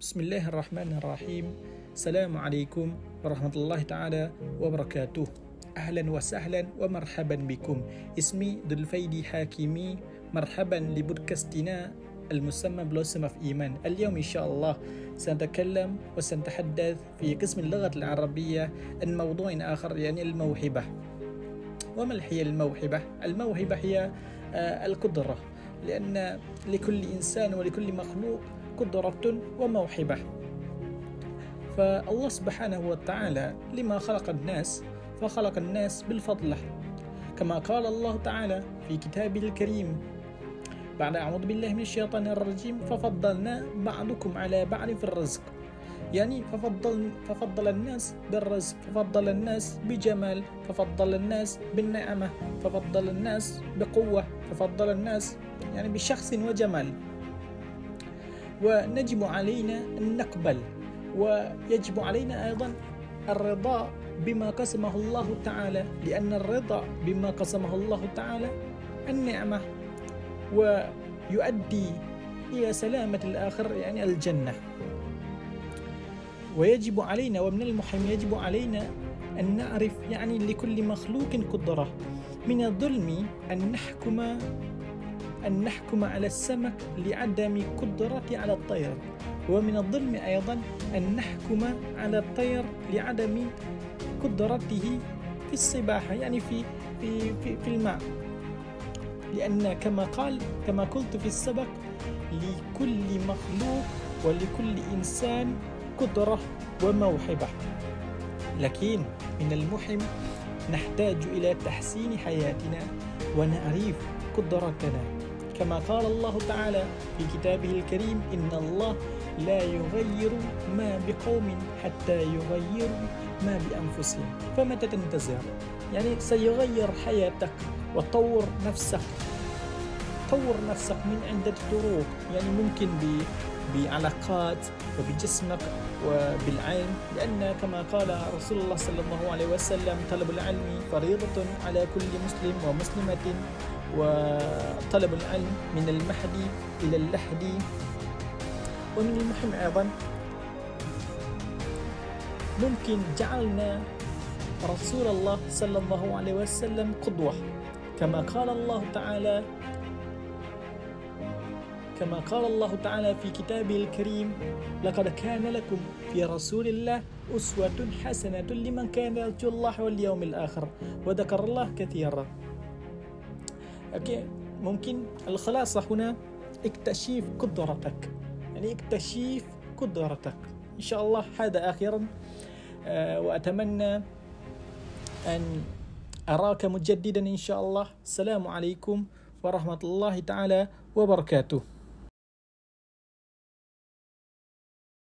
بسم الله الرحمن الرحيم السلام عليكم ورحمة الله تعالى وبركاته أهلا وسهلا ومرحبا بكم اسمي ذو الفيدي حاكمي مرحبا لبودكاستنا المسمى بلوسم في إيمان اليوم إن شاء الله سنتكلم وسنتحدث في قسم اللغة العربية عن موضوع آخر يعني الموهبة وما هي الموهبة؟ الموهبة هي القدرة لأن لكل إنسان ولكل مخلوق قدرة وموهبة. فالله سبحانه وتعالى لما خلق الناس فخلق الناس بالفضل كما قال الله تعالى في كتابه الكريم بعد أعوذ بالله من الشيطان الرجيم ففضلنا بعضكم على بعض في الرزق. يعني ففضل ففضل الناس بالرزق ففضل الناس بجمال ففضل الناس بالنعمة ففضل الناس بقوة ففضل الناس يعني بشخص وجمال. ونجب علينا أن نقبل ويجب علينا أيضا الرضا بما قسمه الله تعالى لأن الرضا بما قسمه الله تعالى النعمة ويؤدي إلى سلامة الآخر يعني الجنة. ويجب علينا ومن المهم يجب علينا أن نعرف يعني لكل مخلوق قدرة. من الظلم أن نحكم أن نحكم على السمك لعدم قدرته على الطير. ومن الظلم أيضا أن نحكم على الطير لعدم قدرته في السباحة يعني في في في, في الماء. لأن كما قال كما قلت في السبق لكل مخلوق ولكل إنسان قدرة وموهبة. لكن من المهم نحتاج إلى تحسين حياتنا ونعرف قدرتنا. كما قال الله تعالى في كتابه الكريم إن الله لا يغير ما بقوم حتى يغيروا ما بأنفسهم. فمتى تنتظر يعني سيغير حياتك وطور نفسك. طور نفسك من عدة طرق يعني ممكن بعلاقات وبجسمك وبالعلم لأن كما قال رسول الله صلى الله عليه وسلم طلب العلم فريضة على كل مسلم ومسلمة. وطلب العلم من المهدي إلى اللحد ومن المهم أيضا ممكن جعلنا رسول الله صلى الله عليه وسلم قدوة. كما قال الله تعالى كما قال الله تعالى في كتابه الكريم لقد كان لكم في رسول الله أسوة حسنة لمن كان يرجو الله واليوم الآخر. وذكر الله كثيرا. أوكي؟ ممكن الخلاصة هنا اكتشف قدرتك. يعني اكتشف قدرتك. إن شاء الله هذا آخرا آه، وأتمنى أن أراك مجددا إن شاء الله. السلام عليكم ورحمة الله تعالى وبركاته.